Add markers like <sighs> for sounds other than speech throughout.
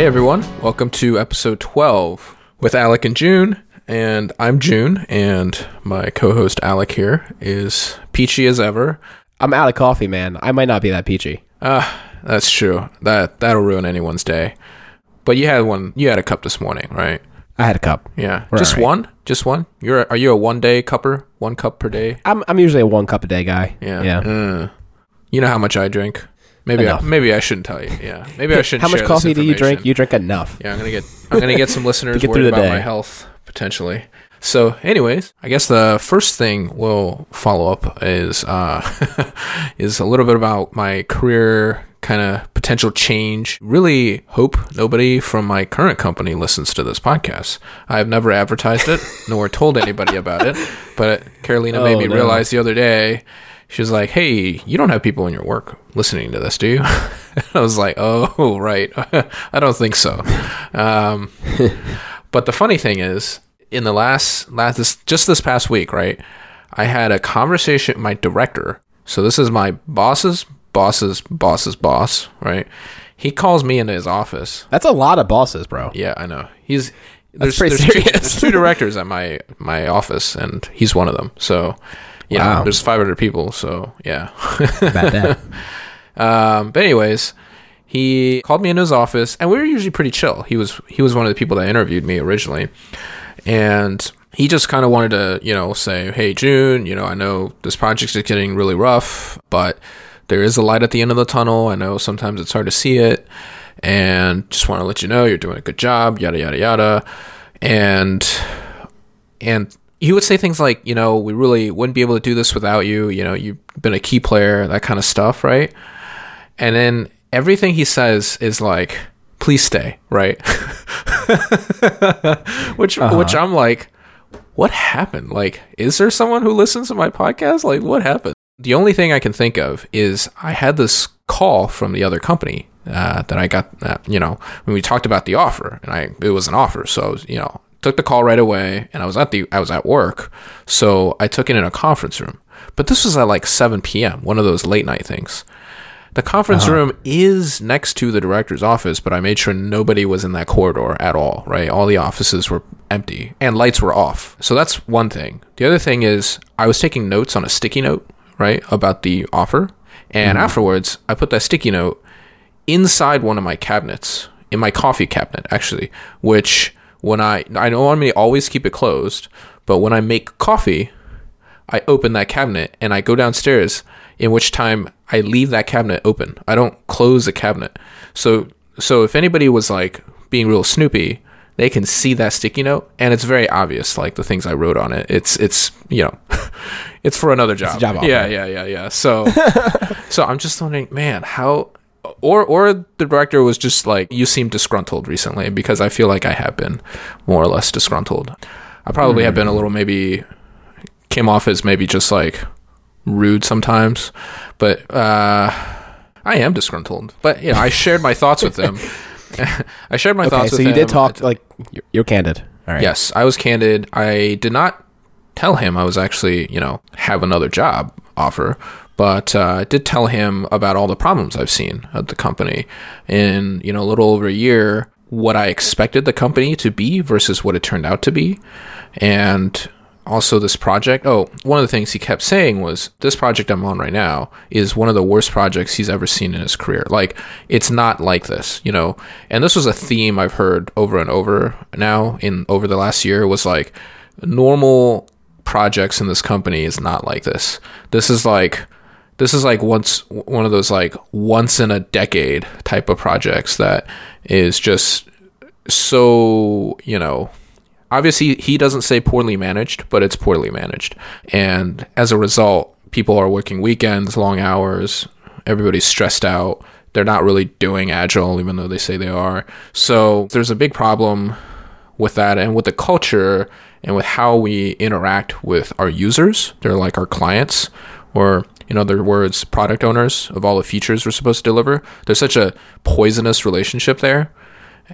Hey everyone, welcome to episode 12 with Alec and June. And I'm June, and my co host Alec here is peachy as ever. I'm out of coffee, man. I might not be that peachy. Ah, that's true. That that'll ruin anyone's day. But you had one. You had a cup this morning, right? I had a cup. Yeah, We're just all right. one. Just one. You're are you a one day cupper? One cup per day? I'm I'm usually a one cup a day guy. Yeah. Yeah. Uh, you know how much I drink. Maybe I, maybe I shouldn't tell you. Yeah. <laughs> Maybe I shouldn't. How much coffee do you drink? You drink enough. Yeah, I'm gonna get I'm gonna get some <laughs> listeners get worried about day. my health potentially. So, anyways, I guess the first thing we'll follow up is uh, <laughs> is a little bit about my career kind of potential change. Really hope nobody from my current company listens to this podcast. I have never advertised it nor told anybody about it, but Carolina made Oh, me no. realize the other day. She was like, "Hey, you don't have people in your work listening to this, do you?" <laughs> I was like, "Oh, <laughs> right. <laughs> I don't think so." Um, but the funny thing is, in the last last this just this past week, right? I had a conversation with my director. So this is my boss's boss's boss's boss, right? He calls me into his office. That's a lot of bosses, bro. Yeah, I know. He's there's, pretty there's, two, serious. there's two directors at my my office, and he's one of them. So yeah, Wow. there's 500 people. So yeah. <laughs> Um, but anyways, he called me into his office, and we were usually pretty chill. He was he was one of the people that interviewed me originally, and he just kind of wanted to you know say, hey June, you know I know this project's just getting really rough, but there is a light at the end of the tunnel. I know sometimes it's hard to see it, and just want to let you know you're doing a good job. Yada yada yada, and and he would say things like, you know, we really wouldn't be able to do this without you. You know, you've been a key player, that kind of stuff, right? And then everything he says is like, please stay, right? <laughs> which which I'm like, what happened? Like, is there someone who listens to my podcast? Like, what happened? The only thing I can think of is I had this call from the other company uh, that I got. Uh, you know, when we talked about the offer, and I it was an offer, so you know, took the call right away, and I was at the I was at work, so I took it in a conference room. But this was at like 7 p.m. One of those late night things. The conference uh-huh. room is next to the director's office, but I made sure nobody was in that corridor at all, right? All the offices were empty and lights were off. So that's one thing. The other thing is I was taking notes on a sticky note, right, about the offer. And mm-hmm. afterwards, I put that sticky note inside one of my cabinets, in my coffee cabinet, actually, which when I, I don't want me to always keep it closed, but when I make coffee, I open that cabinet and I go downstairs, in which time I leave that cabinet open. I don't close the cabinet. So so if anybody was like being real snoopy, they can see that sticky note and it's very obvious like the things I wrote on it. It's it's you know <laughs> it's for another job. job yeah, yeah, yeah, yeah. So <laughs> so I'm just wondering, man, how or or the director was just like you seem disgruntled recently because I feel like I have been more or less disgruntled. I probably have been a little maybe came off as maybe just like rude sometimes, but uh, I am disgruntled. But you know, I shared my thoughts with them. <laughs> I shared my Okay, thoughts. so you did talk like you're, you're candid. All right. Yes, I was candid. I did not tell him I was actually, you know, have another job offer, but uh, I did tell him about all the problems I've seen at the company in, you know, a little over a year, what I expected the company to be versus what it turned out to be. And also this project. Oh, one of the things he kept saying was this project I'm on right now is one of the worst projects he's ever seen in his career. Like it's not like this, you know. And this was a theme I've heard over and over now in over the last year was like normal projects in this company is not like this. This is like this is like once one of those like once in a decade type of projects that is just so, you know, obviously he doesn't say poorly managed, but it's poorly managed. And as a result, people are working weekends, long hours, everybody's stressed out. They're not really doing agile even though they say they are. So there's a big problem with that and with the culture and with how we interact with our users. They're like our clients or in other words, product owners of all the features we're supposed to deliver. There's such a poisonous relationship there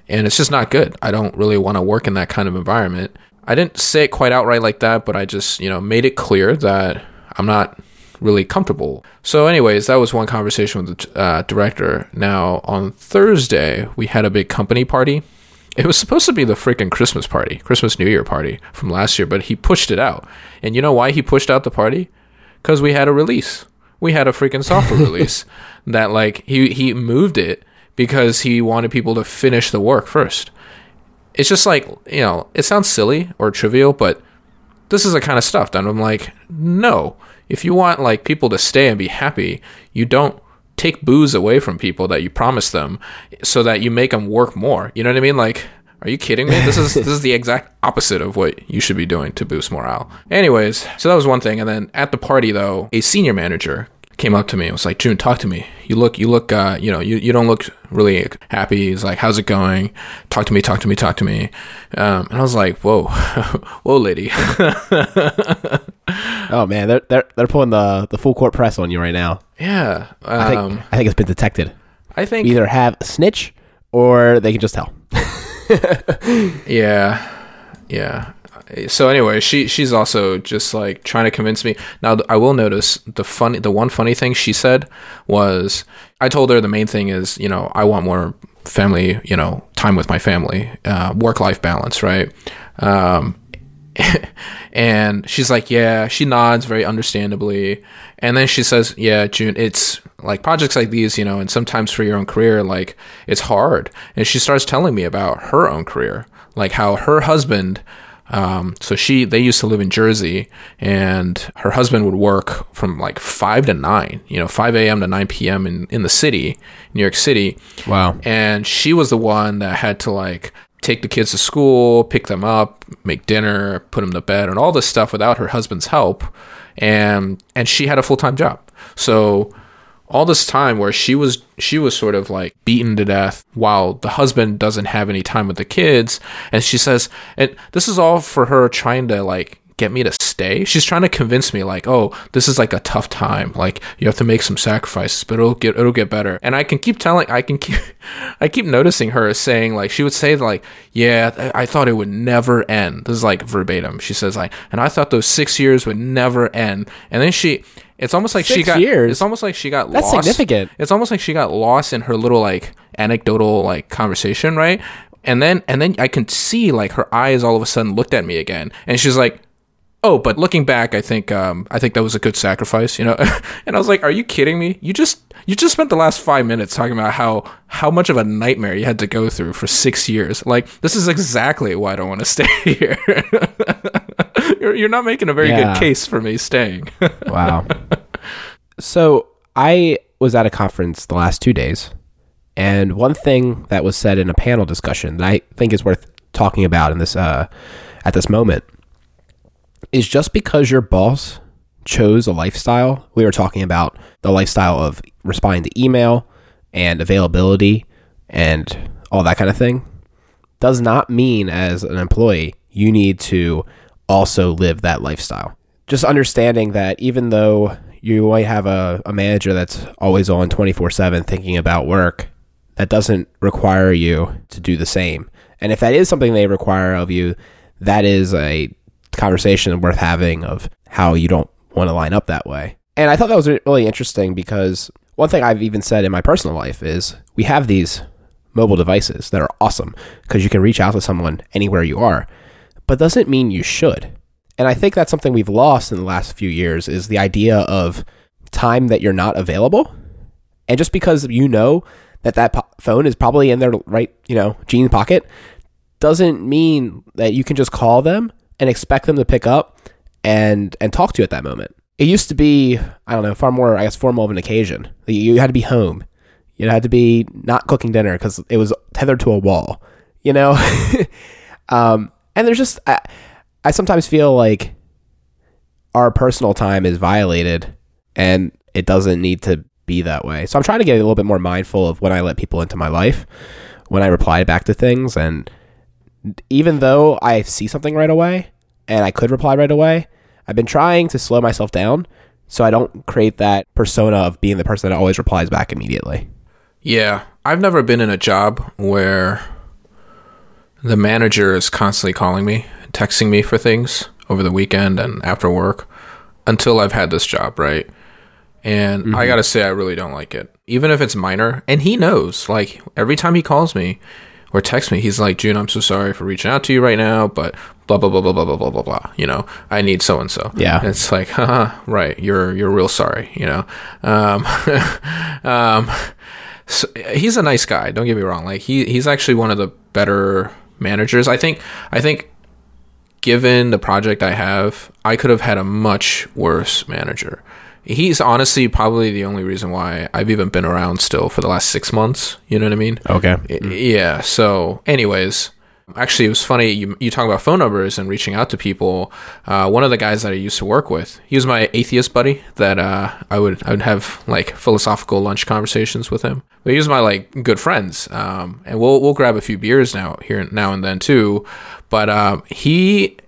and it's just not good. I don't really want to work in that kind of environment. I didn't say it quite outright like that, but I just, you know, made it clear that I'm not really comfortable. So, anyways, that was one conversation with the uh, director. Now, on Thursday, we had a big company party. It was supposed to be the freaking Christmas party, Christmas New Year party from last year, but he pushed it out. And you know why he pushed out the party? Because we had a release. We had a freaking software <laughs> release that, like, he, he moved it because he wanted people to finish the work first. It's just like, you know, it sounds silly or trivial, but this is the kind of stuff that I'm like, no. If you want like people to stay and be happy, you don't take booze away from people that you promise them so that you make them work more. You know what I mean? Like, are you kidding me? This is this is the exact opposite of what you should be doing to boost morale. Anyways, so that was one thing. And then at the party though, a senior manager came up to me and was like, June, talk to me. You look, you look, uh, you know, you, you don't look really happy. He's like, how's it going? Talk to me, talk to me, talk to me. Um, and I was like, whoa, <laughs> whoa, lady. <laughs> oh man, they're, they're, they're pulling the, the full court press on you right now. Yeah. Um, I, think, um, I think it's been detected. I think either have a snitch or they can just tell. <laughs> <laughs> yeah. Yeah so anyway, she she's also just like trying to convince me. Now I will notice the funny the one funny thing she said was I told her the main thing is you know I want more family you know time with my family uh, work life balance right. Um, <laughs> and she's like, yeah, she nods very understandably. And then she says, yeah, June, it's like projects like these, you know, and sometimes for your own career, like it's hard. And she starts telling me about her own career, like how her husband um, so she, they used to live in Jersey, and her husband would work from like five to nine, you know, five a.m. to nine p.m. in in the city, New York City. Wow. And she was the one that had to like take the kids to school, pick them up, make dinner, put them to bed, and all this stuff without her husband's help. And and she had a full time job, so all this time where she was she was sort of like beaten to death while the husband doesn't have any time with the kids and she says and this is all for her trying to like get me to stay she's trying to convince me like oh this is like a tough time like you have to make some sacrifices but it'll get it'll get better and i can keep telling i can keep <laughs> i keep noticing her saying like she would say like yeah i thought it would never end this is like verbatim she says like and i thought those six years would never end and then she it's almost like Six she got. Years. It's almost like she got That's lost. significant. It's almost like she got lost in her little like anecdotal like conversation, right? And then and then I can see like her eyes all of a sudden looked at me again, and she's like, "Oh, but looking back, I think um, I think that was a good sacrifice," you know. <laughs> and I was like, "Are you kidding me? You just you just spent the last five minutes talking about how how much of a nightmare you had to go through for six years. Like this is exactly why I don't want to <laughs> stay here." <laughs> you're, you're not making a very yeah. good case for me staying. wow. So I was at a conference the last two days, and one thing that was said in a panel discussion that I think is worth talking about in this uh, at this moment is just because your boss chose a lifestyle. We were talking about the lifestyle of responding to email and availability and all that kind of thing. Does not mean as an employee you need to also live that lifestyle. Just understanding that even though you might have a, a manager that's always on 24 7 thinking about work, that doesn't require you to do the same. And if that is something they require of you, that is a conversation worth having of how you don't want to line up that way. And I thought that was really interesting because one thing I've even said in my personal life is we have these mobile devices that are awesome because you can reach out to someone anywhere you are but doesn't mean you should. And I think that's something we've lost in the last few years is the idea of time that you're not available. And just because you know that that po- phone is probably in their right, you know, jean pocket doesn't mean that you can just call them and expect them to pick up and and talk to you at that moment. It used to be, I don't know, far more, I guess, formal of an occasion. You had to be home. You had to be not cooking dinner because it was tethered to a wall. You know, <laughs> um, and there's just I, I sometimes feel like our personal time is violated and it doesn't need to be that way. So I'm trying to get a little bit more mindful of when I let people into my life, when I reply back to things and even though I see something right away and I could reply right away, I've been trying to slow myself down so I don't create that persona of being the person that always replies back immediately. Yeah, I've never been in a job where the manager is constantly calling me, texting me for things over the weekend and after work until I've had this job, right? And I mm-hmm. gotta say, I really don't like it, even if it's minor. And he knows. Like every time he calls me or text me, he's like, "June, I'm so sorry for reaching out to you right now, but blah blah blah blah blah blah blah blah blah. You know, I need so and so. Yeah. And it's like, haha, right. You're you're real sorry. You know, um, <laughs> um, so he's a nice guy. Don't get me wrong. Like he he's actually one of the better managers. I think I think given the project I have, I could have had a much worse manager. He's honestly probably the only reason why I've even been around still for the last six months. You know what I mean? Okay. Yeah. So, anyways, actually, it was funny. You, you talk about phone numbers and reaching out to people. Uh, one of the guys that I used to work with, he was my atheist buddy that uh, I would I would have like philosophical lunch conversations with him. But he was my like good friends, um, and we'll we'll grab a few beers now here now and then too. But um, he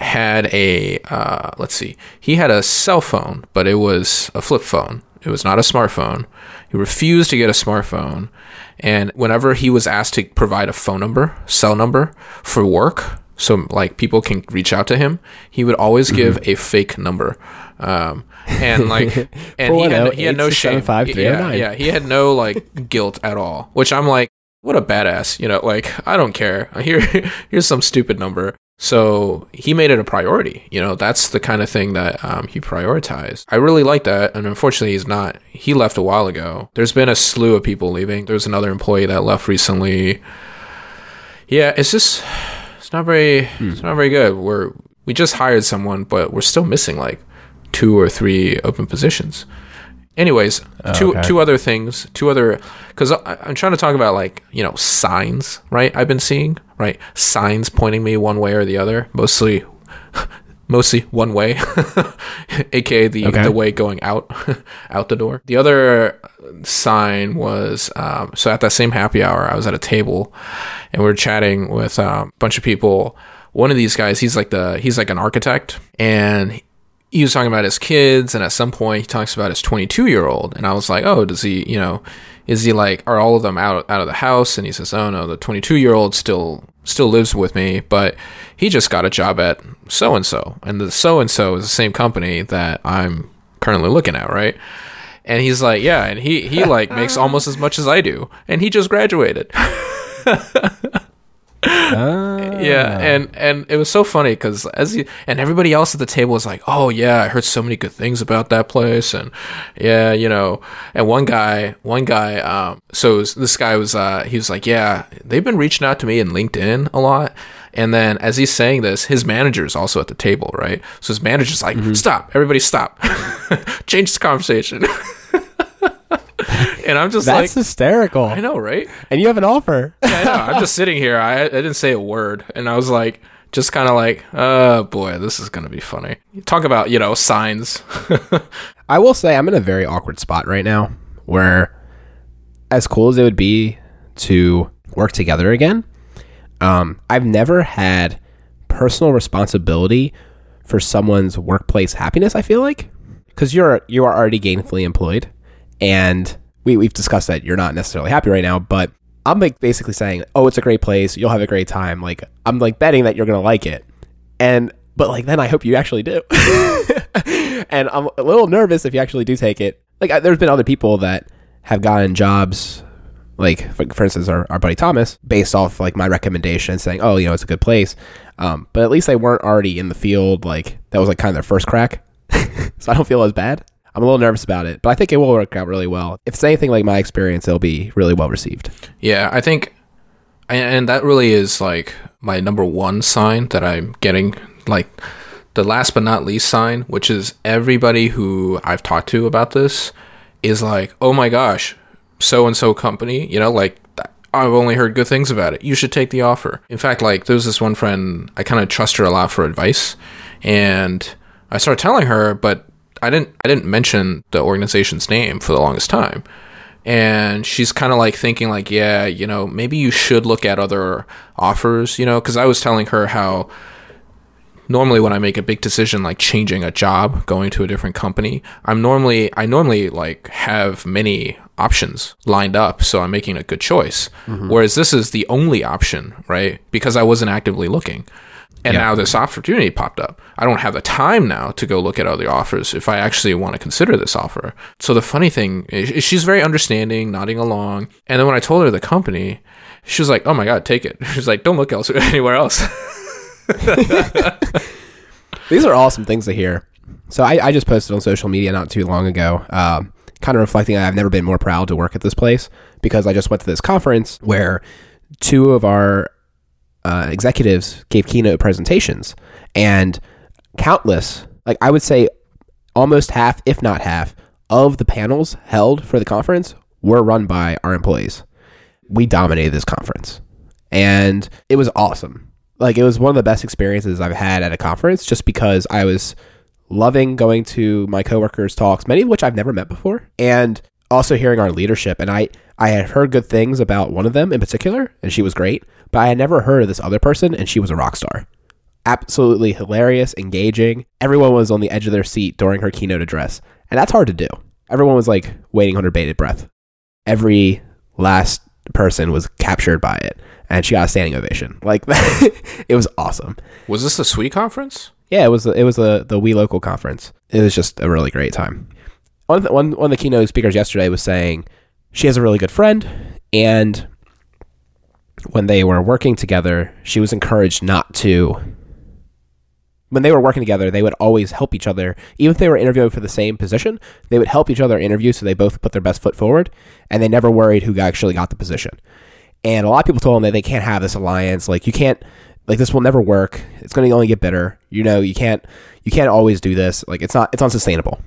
had a uh, let's see he had a cell phone but it was a flip phone. It was not a smartphone. He refused to get a smartphone. And whenever he was asked to provide a phone number cell number for work so like people can reach out to him he would always give a fake number. Um, and like <laughs> and he had, he had no shame. 410-867-5309. yeah, yeah he had no like guilt at all which i'm like what a badass you know like i don't care. Here <laughs> here's some stupid number so he made it a priority you know that's the kind of thing that um, he prioritized. I really like that and unfortunately he's not he left a while ago. There's been a slew of people leaving. There's another employee that left recently. Yeah it's just it's not very it's not very good. We're we just hired someone but we're still missing like two or three open positions anyways two okay. two other things two other because i'm trying to talk about like you know signs right i've been seeing right signs pointing me one way or the other mostly <laughs> mostly one way <laughs> aka the Okay. the way going out <laughs> out the door the other sign was um, so at that same happy hour i was at a table and we were chatting with um, a bunch of people one of these guys he's like the he's like an architect and he was talking about his kids and at some point he talks about his 22 year old and i was like oh does he you know is he like are all of them out out of the house? And he says oh no the 22 year old still still lives with me but he just got a job at so and so and the so and so is the same company that i'm currently looking at right? And he's like yeah and he he like makes <laughs> almost as much as i do and he just graduated <laughs> yeah and and it was so funny because as you and everybody else at the table was like oh yeah i heard so many good things about that place and yeah you know and one guy one guy um so was- this guy was uh he was like yeah they've been reaching out to me in linkedin a lot and then as he's saying this his manager is also at the table right? So his manager's like stop everybody stop. <laughs> Change the conversation <laughs> <laughs> and i'm just That's like hysterical. i know right And you have an offer. I know. I'm just sitting here. I, I didn't say a word, and I was like, just kind of like, oh boy, this is gonna be funny. Talk about you know signs. <laughs> I will say I'm in a very awkward spot right now where as cool as it would be to work together again, um, I've never had personal responsibility for someone's workplace happiness, I feel like. Because you're you are already gainfully employed and we, we've discussed that you're not necessarily happy right now, but I'm like basically saying, Oh, it's a great place, you'll have a great time. Like I'm like betting that you're gonna like it. And but like then I hope you actually do. <laughs> and I'm a little nervous if you actually do take it. Like I, there's been other people that have gotten jobs, like for, for instance, our, our buddy Thomas, based off like my recommendation, saying, "Oh, you know, it's a good place." Um, but at least they weren't already in the field. Like that was like kind of their first crack, <laughs> so I don't feel as bad. I'm a little nervous about it, but I think it will work out really well. If it's anything like my experience, it'll be really well received. yeah, I think, and, that really is like my number one sign that I'm getting. Like the last but not least sign, which is everybody who I've talked to about this is like, oh my gosh, so and so company, you know, like I've only heard good things about it. You should take the offer. In fact, like there's this one friend, I kind of trust her a lot for advice, and I started telling her, but I didn't I didn't mention the organization's name for the longest time. And she's kind of like thinking like, yeah, you know, maybe you should look at other offers, you know, cuz I was telling her how normally when I make a big decision like changing a job, going to a different company, I'm normally I normally like have many options lined up, so I'm making a good choice. Mm-hmm. Whereas this is the only option, right? Because I wasn't actively looking. And Yeah. now this opportunity popped up. I don't have the time now to go look at other offers if I actually want to consider this offer. So the funny thing is, she's very understanding, nodding along. And then when I told her the company, she was like, "Oh my god, take it." <laughs> She's like, "Don't look elsewhere <laughs> anywhere else." <laughs> These are awesome things to hear. So I, I just posted on social media not too long ago, um, kind of reflecting I've never been more proud to work at this place because I just went to this conference where two of our uh, executives gave keynote presentations and countless, like I would say almost half, if not half, of the panels held for the conference were run by our employees. We dominated this conference and it was awesome. Like it was one of the best experiences I've had at a conference just because I was loving going to my coworkers' talks, many of which I've never met before, and also hearing our leadership. And I, I had heard good things about one of them in particular, and she was great, but I had never heard of this other person, and she was a rock star. Absolutely hilarious, engaging. Everyone was on the edge of their seat during her keynote address, and that's hard to do. Everyone was like waiting on her bated breath. Every last person was captured by it, and she got a standing ovation. Like <laughs> it was awesome. was this a sweet conference? Yeah, it was it was the the We Local conference. It was just a really great time. One of the, one one of the keynote speakers yesterday was saying she has a really good friend, and when they were working together, she was encouraged not to. When they were working together, they would always help each other. Even if they were interviewing for the same position, they would help each other interview so they both put their best foot forward, and they never worried who actually got the position. And a lot of people told them that they can't have this alliance. Like you can't, like this will never work. It's going to only get bitter. You know, you can't, you can't always do this. Like it's not, it's unsustainable.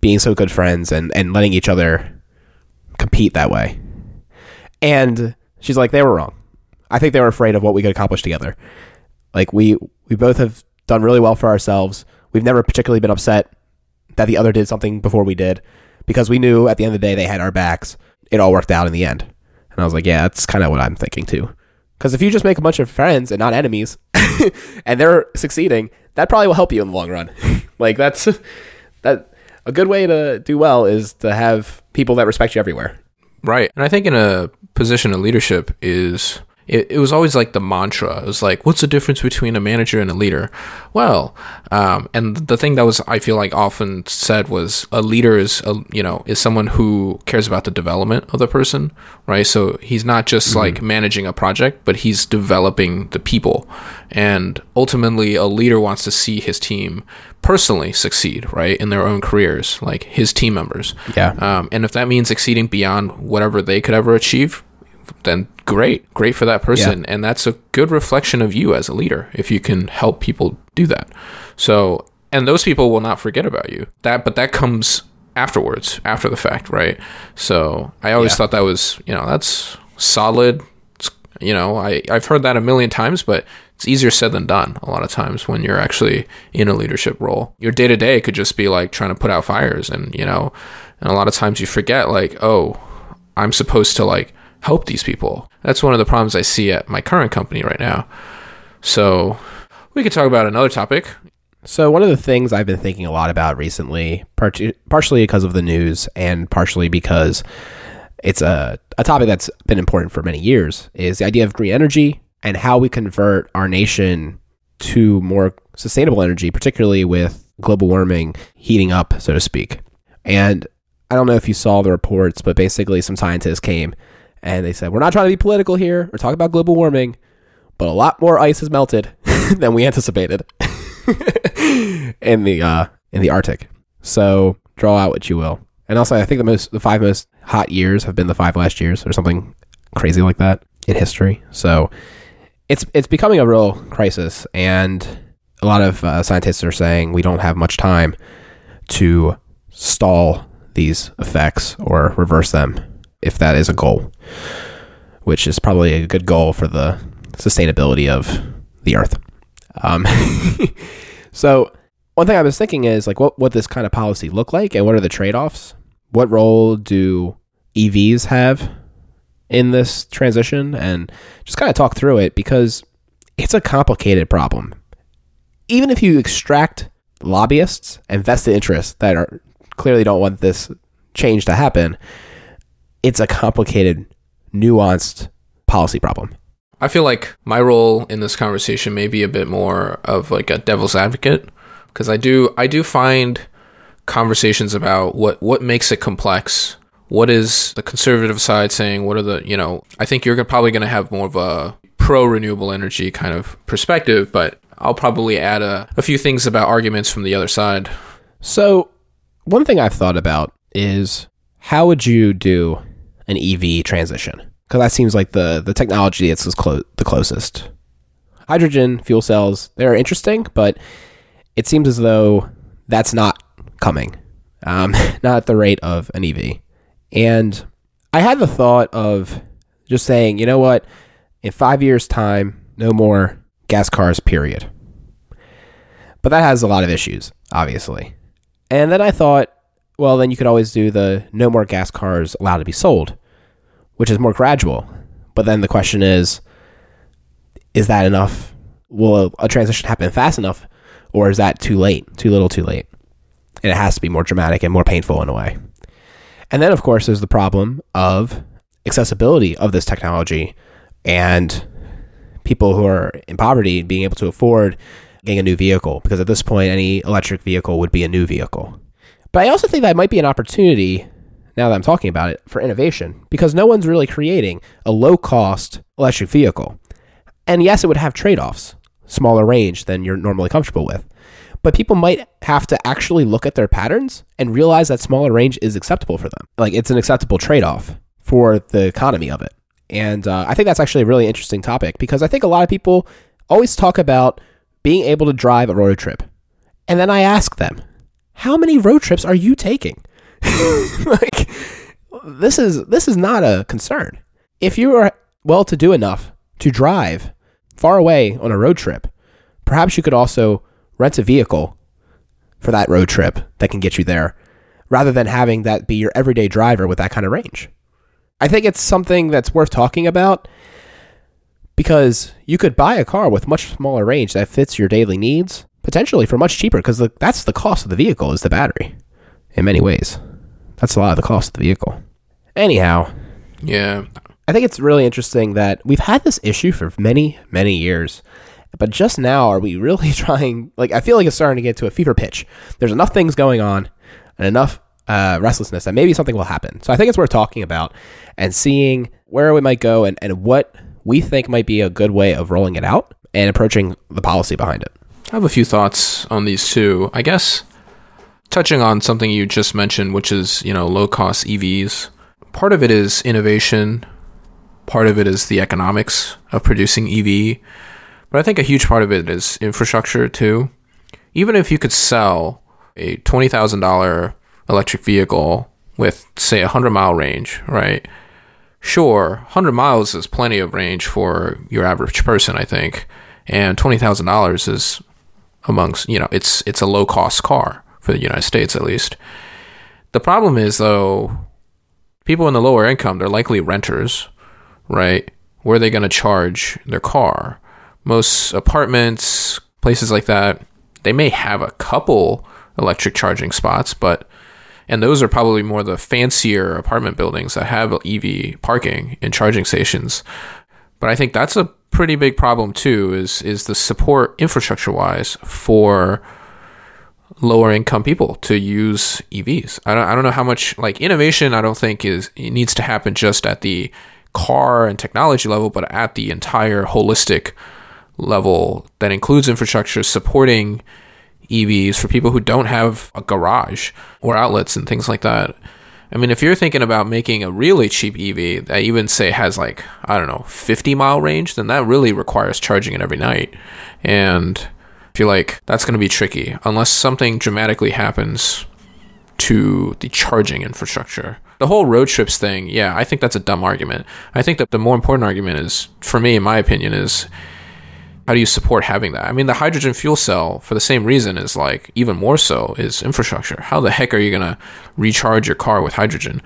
Being so good friends and and letting each other compete that way. And she's like, they were wrong. I think they were afraid of what we could accomplish together. Like we we both have done really well for ourselves. We've never particularly been upset that the other did something before we did because we knew at the end of the day they had our backs. It all worked out in the end. And I was like, yeah, that's kind of what I'm thinking too. Because if you just make a bunch of friends and not enemies, <laughs> and they're succeeding, that probably will help you in the long run. <laughs> like that's that <laughs> a good way to do well is to have people that respect you everywhere. Right. And I think in a position of leadership is it, it was always like the mantra. It was like, what's the difference between a manager and a leader? Well, um, and the thing that was I feel like often said was a leader is a, you know is someone who cares about the development of the person, right? So he's not just like managing a project, but he's developing the people. And ultimately, a leader wants to see his team personally succeed, right, in their own careers, like his team members. Yeah. Um, and if that means exceeding beyond whatever they could ever achieve, then great, great for that person. And that's a good reflection of you as a leader if you can help people do that. So, and those people will not forget about you. That, but that comes afterwards, after the fact, right? So, I always Yeah. thought that was, you know, that's solid. It's, you know, I I've heard that a million times, but it's easier said than done a lot of times when you're actually in a leadership role. Your day to day could just be like trying to put out fires and, you know, and a lot of times you forget like, oh, I'm supposed to like help these people. That's one of the problems I see at my current company right now. So, we could talk about another topic. So one of the things I've been thinking a lot about recently, part- partially because of the news and partially because it's a, a topic that's been important for many years, is the idea of green energy and how we convert our nation to more sustainable energy, particularly with global warming heating up, so to speak. And I don't know if you saw the reports, but basically some scientists came and they said, we're not trying to be political here or talk about global warming, but a lot more ice has melted <laughs> than we anticipated <laughs> in the uh, in the Arctic. So draw out what you will. And also, I think the most the five most hot years have been the five last years or something crazy like that in history. So it's it's becoming a real crisis, and a lot of uh, scientists are saying we don't have much time to stall these effects or reverse them if that is a goal, which is probably a good goal for the sustainability of the Earth. Um, <laughs> so one thing I was thinking is like, what what this kind of policy look like, and what are the trade offs? What role do EVs have in this transition, and just kind of talk through it because it's a complicated problem. Even if you extract lobbyists and vested interests that are clearly don't want this change to happen, it's a complicated, nuanced policy problem. I feel like my role in this conversation may be a bit more of like a devil's advocate because I do I do find conversations about what what makes it complex. What is the conservative side saying? What are the you know? I think you're probably going to have more of a pro renewable energy kind of perspective, but I'll probably add a, a few things about arguments from the other side. So, one thing I've thought about is how would you do an EV transition? Because that seems like the the technology that's clo- the closest. Hydrogen fuel cells they're interesting, but it seems as though that's not coming, um, <laughs> not at the rate of an EV. And I had the thought of just saying, you know what, in five years' time, no more gas cars, period. But that has a lot of issues, obviously. And then I thought, well, then you could always do the no more gas cars allowed to be sold, which is more gradual. But then the question is, is that enough? Will a transition happen fast enough, or is that too late, too little, too late? And it has to be more dramatic and more painful in a way. And then, of course, there's the problem of accessibility of this technology and people who are in poverty being able to afford getting a new vehicle because at this point any electric vehicle would be a new vehicle. But I also think that might be an opportunity now that I'm talking about it for innovation because no one's really creating a low cost electric vehicle. And yes, it would have trade offs, smaller range than you're normally comfortable with. But people might have to actually look at their patterns and realize that smaller range is acceptable for them. Like it's an acceptable trade off for the economy of it. And uh, I think that's actually a really interesting topic because I think a lot of people always talk about being able to drive a road trip. And then I ask them, how many road trips are you taking? <laughs> like this is this is not a concern. If you are well to do enough to drive far away on a road trip, perhaps you could also rent a vehicle for that road trip that can get you there rather than having that be your everyday driver with that kind of range. I think it's something that's worth talking about because you could buy a car with much smaller range that fits your daily needs potentially for much cheaper because that's the cost of the vehicle is the battery in many ways. That's a lot of the cost of the vehicle. Anyhow yeah. I think it's really interesting that we've had this issue for many many years but just now are we really <laughs> trying like i feel like it's starting to get to a fever pitch. There's enough things going on and enough uh, restlessness that maybe something will happen. So i think it's worth talking about and seeing where we might go and, and what we think might be a good way of rolling it out and approaching the policy behind it. I have a few thoughts on these too. I guess touching on something you just mentioned, which is, you know, low cost EVs. Part of it is innovation, part of it is the economics of producing EV, but I think a huge part of it is infrastructure too. Even if you could sell a $20,000 electric vehicle with, say, a 100 mile range, right? sure, 100 miles is plenty of range for your average person, I think. And $20,000 is amongst, you know, it's it's a low-cost car for the United States at least. The problem is though people in the lower income, they're likely renters, right? Where are they going to charge their car? Most apartments, places like that, they may have a couple electric charging spots, but and those are probably more the fancier apartment buildings that have EV parking and charging stations. But I think that's a pretty big problem too. Is is the support infrastructure wise for lower income people to use EVs? I don't I don't know how much like innovation. I don't think is it needs to happen just at the car and technology level, but at the entire holistic level that includes infrastructure supporting EVs for people who don't have a garage or outlets and things like that. I mean, if you're thinking about making a really cheap EV that even say has like, I don't know, 50 mile range, then that really requires charging it every night. And I feel like that's going to be tricky unless something dramatically happens to the charging infrastructure. The whole road trips thing, yeah, I think that's a dumb argument. I think that the more important argument is, for me, in my opinion, is how do you support having that? I mean, the hydrogen fuel cell, for the same reason, is like even more so is infrastructure. How the heck are you going to recharge your car with hydrogen?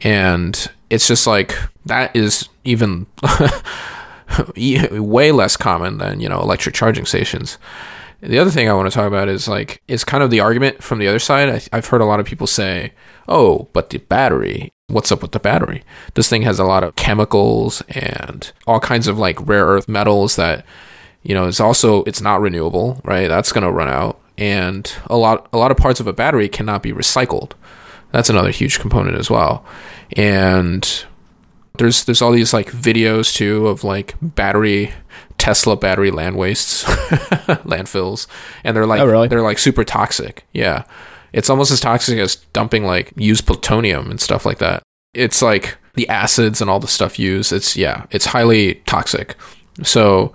And it's just like that is even <laughs> way less common than you know electric charging stations. The other thing I want to talk about is like is kind of the argument from the other side. I, I've heard a lot of people say, "Oh, but the battery what's up with the battery? This thing has a lot of chemicals and all kinds of like rare earth metals that you know, it's also it's not renewable, right? That's going to run out and a lot a lot of parts of a battery cannot be recycled. That's another huge component as well. And there's there's all these like videos too of like battery Tesla battery land wastes, <laughs> landfills, and they're like Oh, really? they're like super toxic. Yeah, it's almost as toxic as dumping like used plutonium and stuff like that. It's like the acids and all the stuff used. It's yeah, it's highly toxic. So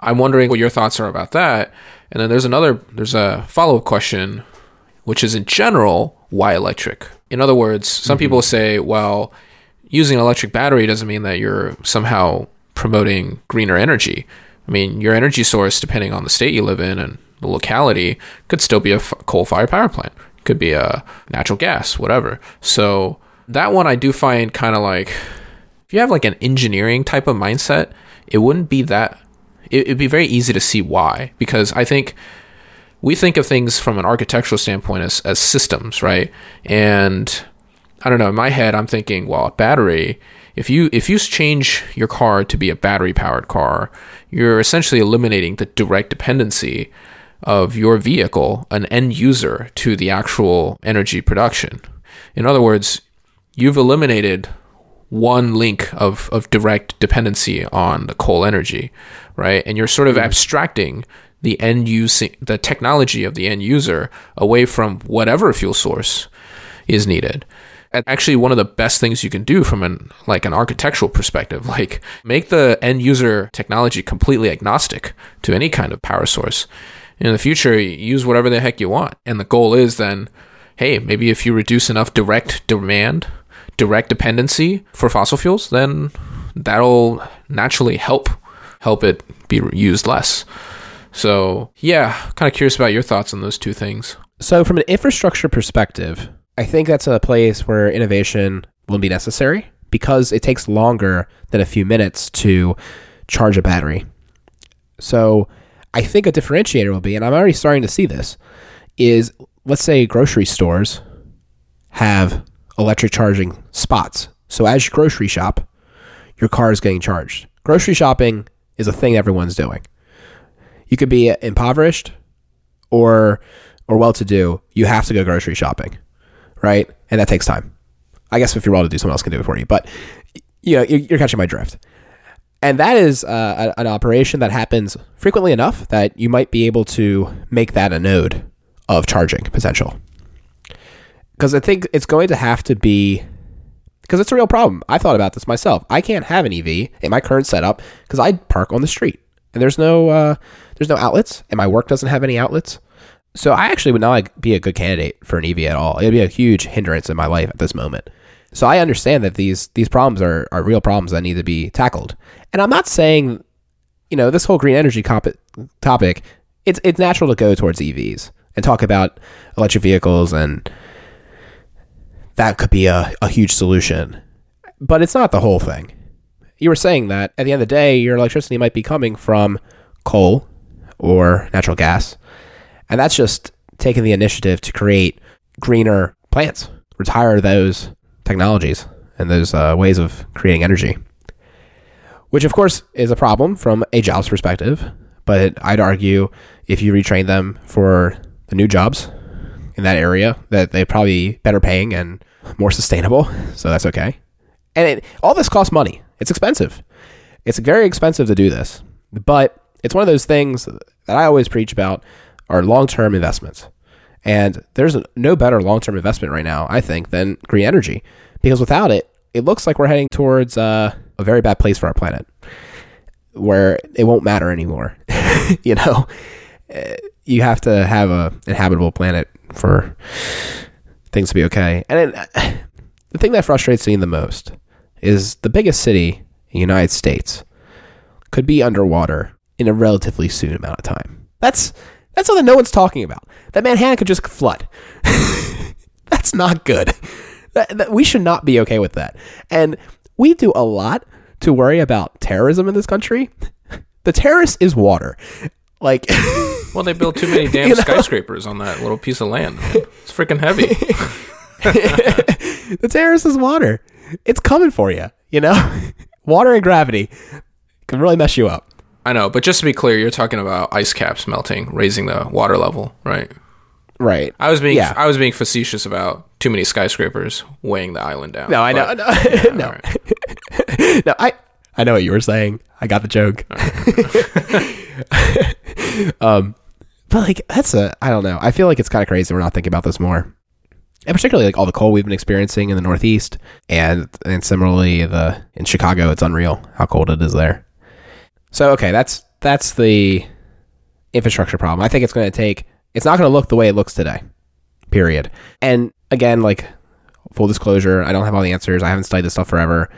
I'm wondering what your thoughts are about that. And then there's another there's a follow up question, which is in general why electric. In other words, some mm-hmm. people say, well, using an electric battery doesn't mean that you're somehow promoting greener energy. I mean, your energy source, depending on the state you live in and the locality, could still be a f- coal-fired power plant. Could be a natural gas, whatever. So that one I do find kind of like if you have like an engineering type of mindset, it wouldn't be that. It, it'd be very easy to see why because I think we think of things from an architectural standpoint as, as systems, right? And I don't know, in my head I'm thinking, well, a battery, if you if you change your car to be a battery powered car, you're essentially eliminating the direct dependency of your vehicle, an end user, to the actual energy production. In other words, you've eliminated one link of, of direct dependency on the coal energy, right? And you're sort of mm-hmm. abstracting the end using the technology of the end user away from whatever fuel source is needed. And actually one of the best things you can do from an like an architectural perspective, like make the end user technology completely agnostic to any kind of power source. In the future, use whatever the heck you want. And the goal is then, hey, maybe if you reduce enough direct demand direct dependency for fossil fuels, then that'll naturally help help it be used less. So yeah, kind of curious about your thoughts on those two things. So, from an infrastructure perspective, I think that's a place where innovation will be necessary because it takes longer than a few minutes to charge a battery. So, I think a differentiator will be, and I'm already starting to see this, is let's say grocery stores have electric charging spots. So, as you grocery shop, your car is getting charged. Grocery shopping is a thing everyone's doing. You could be impoverished or or well to do, you have to go grocery shopping, right? And that takes time. I guess if you're well to do, someone else can do it for you. But you know, you're, catching my drift. And that is uh, an operation that happens frequently enough that you might be able to make that a node of charging potential. Because I think it's going to have to be because it's a real problem. I thought about this myself. I can't have an EV in my current setup because I park on the street and there's no uh, there's no outlets, and my work doesn't have any outlets. So I actually would not be a good candidate for an EV at all. It'd be a huge hindrance in my life at this moment. So I understand that these these problems are, are real problems that need to be tackled. And I'm not saying, you know, this whole green energy topic. It's it's natural to go towards EVs and talk about electric vehicles and that could be a, a huge solution. But it's not the whole thing. You were saying that at the end of the day, your electricity might be coming from coal or natural gas. And that's just taking the initiative to create greener plants, retire those technologies and those uh, ways of creating energy. Which, of course, is a problem from a jobs perspective. But I'd argue if you retrain them for the new jobs in that area, that they're probably better paying and more sustainable. So that's okay. And it, all this costs money. It's expensive. It's very expensive to do this. But it's one of those things that I always preach about are long-term investments. And there's no better long-term investment right now, I think, than green energy, because without it, it looks like we're heading towards uh, a very bad place for our planet, where it won't matter anymore. <laughs> you know, Uh, you have to have a inhabitable planet for things to be okay. And it, <sighs> the thing that frustrates me the most is the biggest city in the United States could be underwater in a relatively soon amount of time. That's that's something no one's talking about. That Manhattan could just flood. <laughs> that's not good. That, that- we should not be okay with that. And we do a lot to worry about terrorism in this country. <laughs> The terrorist is water. Like Well, they built too many <laughs> damn You know? skyscrapers on that little piece of land. It's freaking heavy. <laughs> the terrace is water. It's coming for you, you know? <laughs> water and gravity can really mess you up. I know, but just to be clear, you're talking about ice caps melting, raising the water level, right? Right. I was being Yeah. I was being facetious about too many skyscrapers weighing the island down. No, I know. but- No, yeah, no. right. no, I I know what you were saying. I got the joke. <laughs> um, but like that's a I don't know. I feel like it's kind of crazy we're not thinking about this more, and particularly like all the cold we've been experiencing in the Northeast, and and similarly the in Chicago, it's unreal how cold it is there. So okay, that's that's the infrastructure problem. I think it's going to take. It's not going to look the way it looks today. Period. And again, like full disclosure, I don't have all the answers. I haven't studied this stuff forever,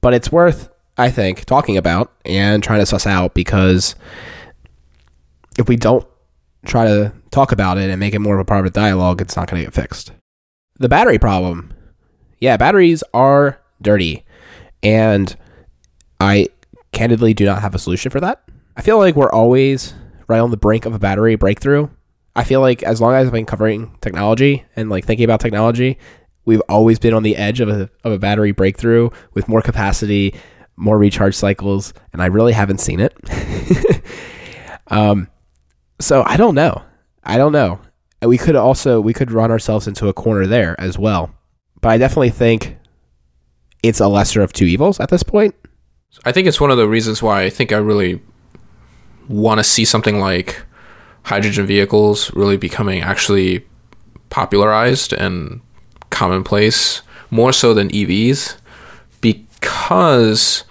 but it's worth, I think, talking about and trying to suss out because if we don't try to talk about it and make it more of a a dialogue, it's not going to get fixed. The battery problem. Yeah, batteries are dirty. And I candidly do not have a solution for that. I feel like we're always right on the brink of a battery breakthrough. I feel like as long as I've been covering technology and like thinking about technology, we've always been on the edge of a, of a battery breakthrough with more capacity, more recharge cycles, and I really haven't seen it. <laughs> um, so I don't know. I don't know. We could also we could run ourselves into a corner there as well. But I definitely think it's a lesser of two evils at this point. I think it's one of the reasons why I think I really want to see something like hydrogen vehicles really becoming actually popularized and commonplace more so than EVs because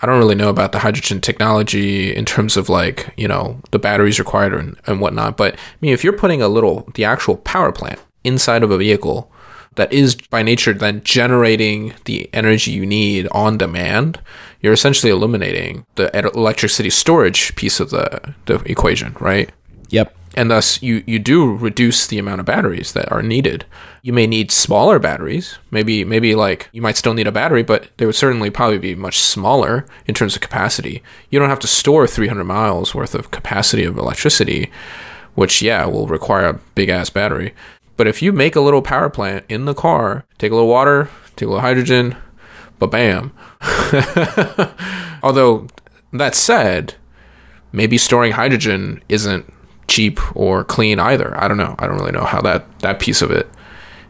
I don't really know about the hydrogen technology in terms of like, you know, the batteries required and, and whatnot. But I mean, if you're putting a little, the actual power plant inside of a vehicle that is by nature then generating the energy you need on demand, you're essentially eliminating the electricity storage piece of the, the equation, right? Yep. And thus you you do reduce the amount of batteries that are needed. You may need smaller batteries. Maybe maybe like you might still need a battery, but they would certainly probably be much smaller in terms of capacity. You don't have to store 300 miles worth of capacity of electricity, which yeah will require a big ass battery. But if you make a little power plant in the car, take a little water, take a little hydrogen, but bam. <laughs> Although that said, maybe storing hydrogen isn't cheap or clean either. I don't know. I don't really know how that that piece of it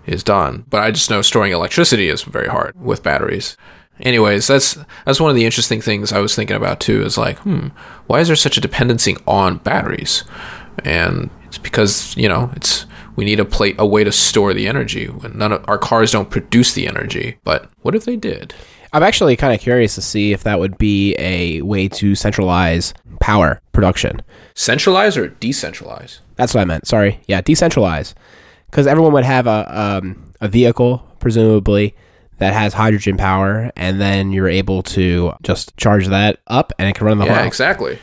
is done. But I just know storing electricity is very hard with batteries. Anyways, that's that's one of the interesting things I was thinking about too. Is like, hmm, why is there such a dependency on batteries? And it's because you know it's we need a plate a way to store the energy. When none of our cars don't produce the energy. But what if they did? I'm actually kind of curious to see if that would be a way to centralize power production. Centralize or decentralize? That's what I meant. Sorry. Yeah, decentralize. Because everyone would have a um, a vehicle, presumably, that has hydrogen power, and then you're able to just charge that up, and it can run the Yeah, whole house. exactly.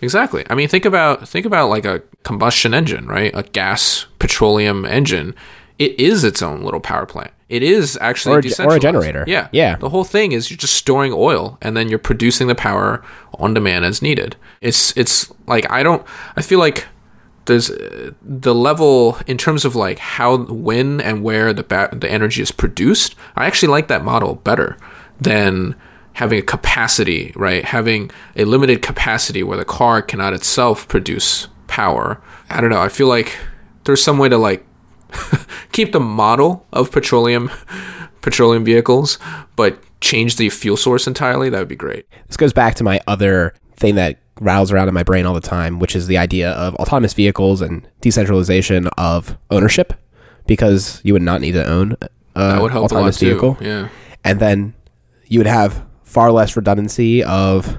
Exactly. I mean, think about think about like a combustion engine, right? A gas petroleum engine. It is its own little power plant. It is actually Or a or a generator. Yeah, Yeah. The whole thing is you're just storing oil, and then you're producing the power on demand as needed. It's it's like I don't. I feel like there's uh, the level in terms of like how, when, and where the ba- the energy is produced. I actually like that model better than having a capacity, right? Having a limited capacity where the car cannot itself produce power. I don't know. I feel like there's some way to like <laughs> keep the model of petroleum <laughs> petroleum vehicles, but change the fuel source entirely. That would be great. This goes back to my other thing that rattles around in my brain all the time, which is the idea of autonomous vehicles and decentralization of ownership, because you would not need to own a That would help a lot autonomous too. vehicle, Yeah. and then you would have far less redundancy of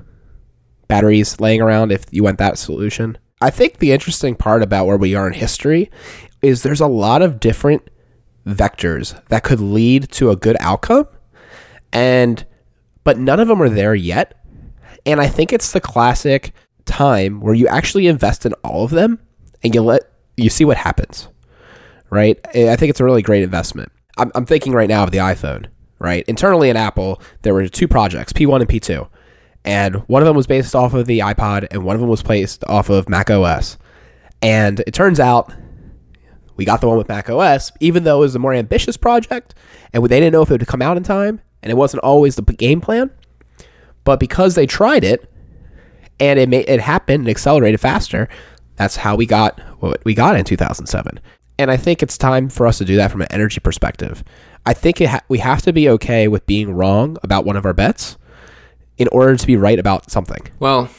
batteries laying around if you went that solution. I think the interesting part about where we are in history is there's a lot of different vectors that could lead to a good outcome and but none of them are there yet. And I think it's the classic time where you actually invest in all of them and you let you see what happens. Right? I think it's a really great investment. I'm, I'm thinking right now of the iPhone, right? Internally at Apple, there were two projects, P1 and P2. And one of them was based off of the iPod and one of them was based off of Mac OS. And it turns out we got the one with Mac OS, even though it was a more ambitious project and they didn't know if it would come out in time and it wasn't always the game plan. But because they tried it and it made it happened and accelerated faster, that's how we got what we got in 2007. And I think it's time for us to do that from an energy perspective. I think ha- we have to be okay with being wrong about one of our bets in order to be right about something. Well,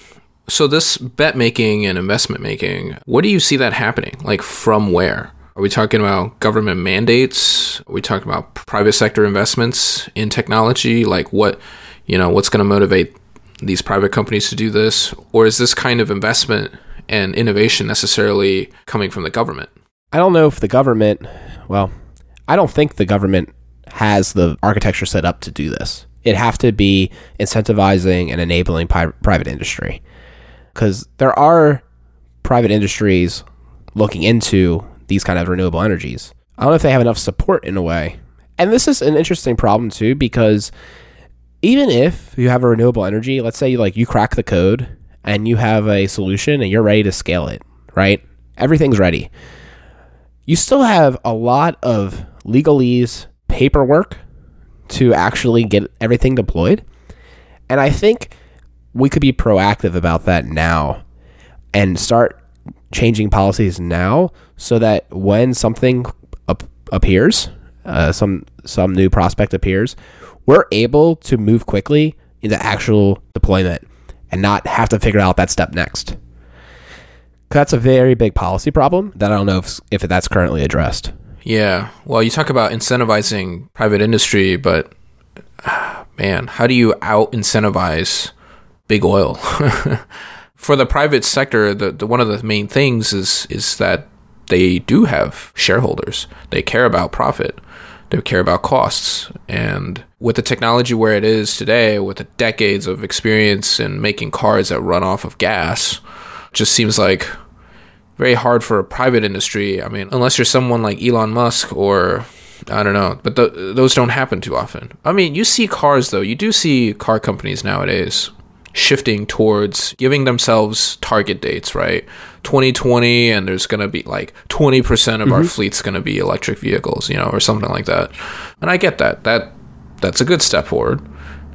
so this bet making and investment making, what do you see that happening? Like from where? Are we talking about government mandates? Are we talking about private sector investments in technology? Like what, you know, what's going to motivate these private companies to do this? Or is this kind of investment and innovation necessarily coming from the government? I don't know if the government, well, I don't think the government has the architecture set up to do this. It'd have to be incentivizing and enabling pi- private industry. Because there are private industries looking into these kind of renewable energies. I don't know if they have enough support in a way. And this is an interesting problem too because even if you have a renewable energy, let's say like you crack the code and you have a solution and you're ready to scale it, right? Everything's ready. You still have a lot of legalese, paperwork to actually get everything deployed. And I think we could be proactive about that now and start changing policies now so that when something up appears, uh, some some new prospect appears, we're able to move quickly into actual deployment and not have to figure out that step next. That's a very big policy problem that I don't know if, if that's currently addressed. Yeah. Well, you talk about incentivizing private industry, but <sighs> man, how do you out incentivize big oil? <laughs> For the private sector, the, the one of the main things is is that they do have shareholders. They care about profit. They care about costs. And with the technology where it is today, with the decades of experience in making cars that run off of gas, just seems like very hard for a private industry. I mean, unless you're someone like Elon Musk or I don't know, but the, those don't happen too often. I mean, you see cars though. You do see car companies nowadays shifting towards giving themselves target dates, right? 2020 and there's going to be like 20% of mm-hmm. our fleet's going to be electric vehicles, you know, or something like that. And I get that. That that's a good step forward.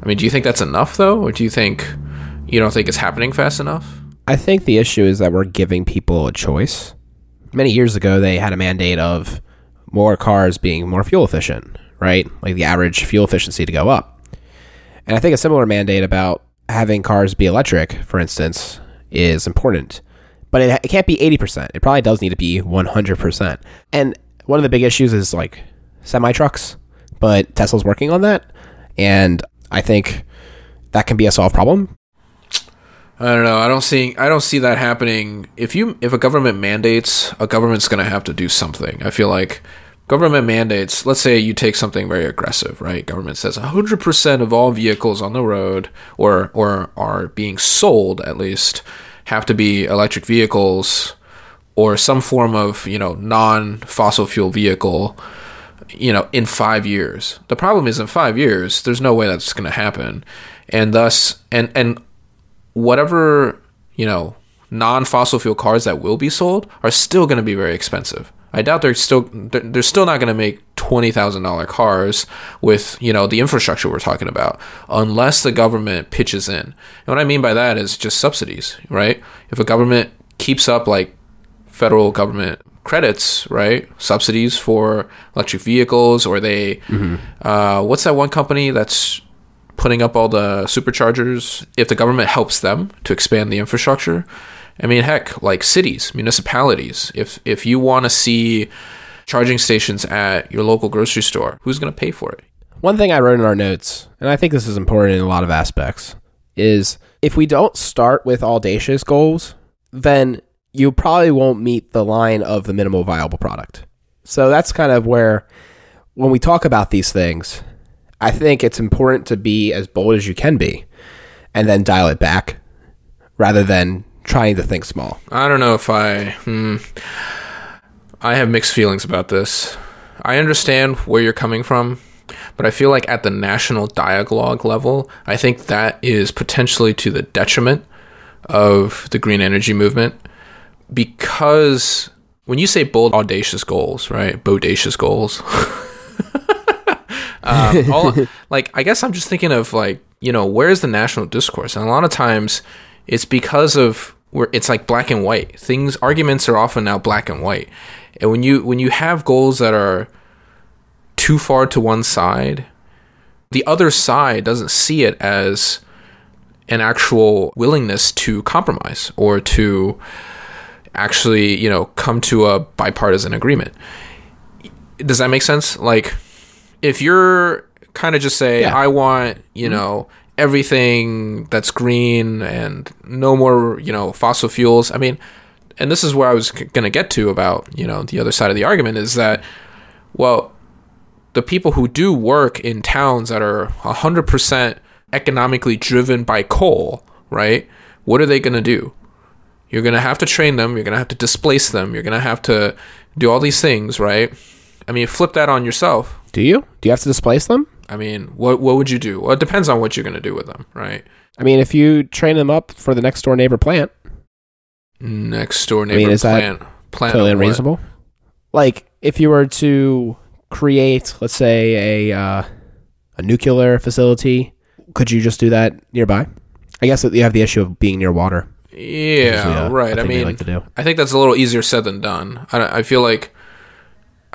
I mean, do you think that's enough though or do you think you don't think it's happening fast enough? I think the issue is that we're giving people a choice. Many years ago they had a mandate of more cars being more fuel efficient, right? Like the average fuel efficiency to go up. And I think a similar mandate about having cars be electric, for instance, is important. But it, it can't be 80%. It probably does need to be 100%. And one of the big issues is like semi trucks, but Tesla's working on that. And I think that can be a solved problem. I don't know. I don't see. I don't see that happening. If you, if a government mandates, a government's going to have to do something. I feel like government mandates, let's say you take something very aggressive, right? Government says 100% of all vehicles on the road or or are being sold at least have to be electric vehicles or some form of, you know, non-fossil fuel vehicle, you know, in 5 years. The problem is in 5 years, there's no way that's going to happen. And thus and and whatever, you know, non-fossil fuel cars that will be sold are still going to be very expensive. I doubt they're still they're still not going to make twenty thousand dollar cars with you know the infrastructure we're talking about unless the government pitches in. And what I mean by that is just subsidies, right? If a government keeps up like federal government credits, right? Subsidies for electric vehicles, or they, mm-hmm. uh, what's that one company that's putting up all the superchargers? If the government helps them to expand the infrastructure, I mean, heck, like cities, municipalities. If if you want to see charging stations at your local grocery store, who's going to pay for it? One thing I wrote in our notes, and I think this is important in a lot of aspects, is if we don't start with audacious goals, then you probably won't meet the line of the minimal viable product. So that's kind of where, when we talk about these things, I think it's important to be as bold as you can be and then dial it back rather than trying to think small. I don't know if I. Hmm, I have mixed feelings about this. I understand where you're coming from, but I feel like at the national dialogue level, I think that is potentially to the detriment of the green energy movement because when you say bold, audacious goals, right? Bodacious goals. <laughs> um, all, <laughs> like, I guess I'm just thinking of like, you know, where's the national discourse? And a lot of times, it's because of where it's like black and white. Things, arguments are often now black and white. And when you when you have goals that are too far to one side, the other side doesn't see it as an actual willingness to compromise or to actually, you know, come to a bipartisan agreement. Does that make sense? Like, if you're kind of just say, Yeah. I want, you mm-hmm. know, everything that's green and no more, you know, fossil fuels. I mean, and this is where I was going to get to about, you know, the other side of the argument is that, well, the people who do work in towns that are 100% economically driven by coal, right? What are they going to do? You're going to have to train them. You're going to have to displace them. You're going to have to do all these things, right? I mean, flip that on yourself. Do you? Do you have to displace them? I mean, what what would you do? Well, it depends on what you're going to do with them, right? I mean, if you train them up for the next door neighbor plant, Next door neighbor mean, is that plant plant totally unreasonable. Like, if you were to create, let's say, a uh, a nuclear facility, could you just do that nearby? I guess you have the issue of being near water. Yeah, uh, right. I mean, like to do. I think that's a little easier said than done. I, I feel like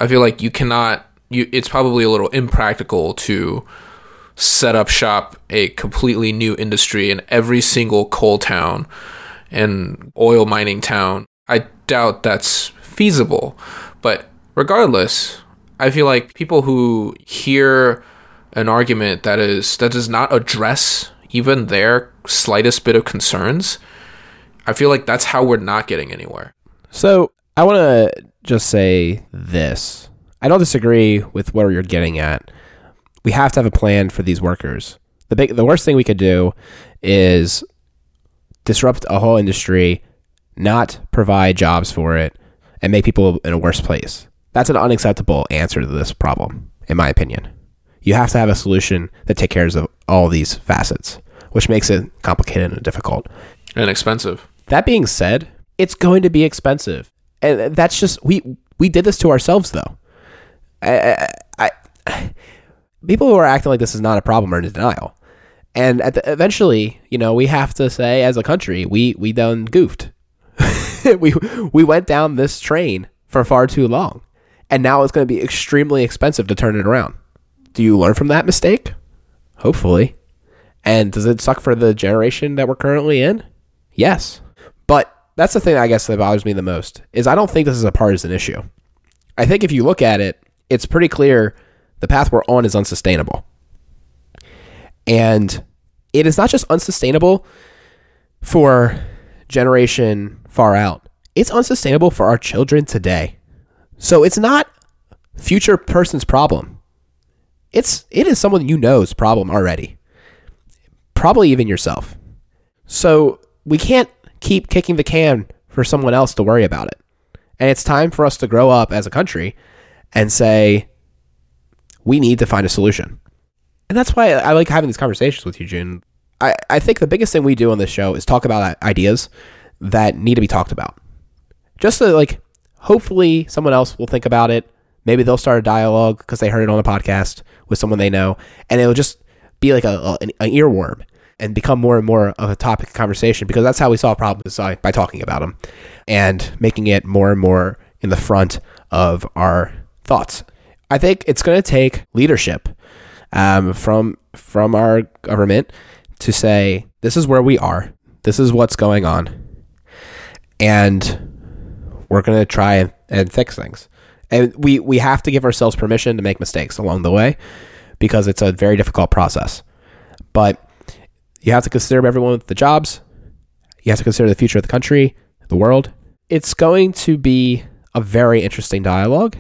I feel like you cannot. You it's probably a little impractical to set up shop a completely new industry in every single coal town and oil mining town. I doubt that's feasible. But regardless, I feel like people who hear an argument that is that does not address even their slightest bit of concerns, I feel like that's how we're not getting anywhere. So I want to just say this. I don't disagree with where you're getting at. We have to have a plan for these workers. The big, the worst thing we could do is disrupt a whole industry, not provide jobs for it, and make people in a worse place. That's an unacceptable answer to this problem, in my opinion. You have to have a solution that takes care of all these facets, which makes it complicated and difficult. And expensive. That being said, it's going to be expensive, and that's just we we did this to ourselves though. I, I, I people who are acting like this is not a problem are in denial, and the, eventually, you know, we have to say as a country, we we done goofed. <laughs> we we went down this train for far too long, and now it's going to be extremely expensive to turn it around. Do you learn from that mistake? Hopefully. And does it suck for the generation that we're currently in? Yes. But that's the thing I guess that bothers me the most is I don't think this is a partisan issue. I think if you look at it, it's pretty clear the path we're on is unsustainable. And it is not just unsustainable for generation far out. It's unsustainable for our children today. So it's not future person's problem. It's it is someone you know's problem already. Probably even yourself. So we can't keep kicking the can for someone else to worry about it. And it's time for us to grow up as a country and say, we need to find a solution. And that's why I like having these conversations with you, June. I, I think the biggest thing we do on this show is talk about ideas that need to be talked about. Just so, like, hopefully someone else will think about it. Maybe they'll start a dialogue because they heard it on a podcast with someone they know, and it'll just be like a, a an, an earworm and become more and more of a topic of conversation because that's how we solve problems by, by talking about them and making it more and more in the front of our thoughts. I think it's going to take leadership um, from from our government to say this is where we are, this is what's going on, and we're going to try and, and fix things. And we we have to give ourselves permission to make mistakes along the way because it's a very difficult process. But you have to consider everyone with the jobs. You have to consider the future of the country, the world. It's going to be a very interesting dialogue,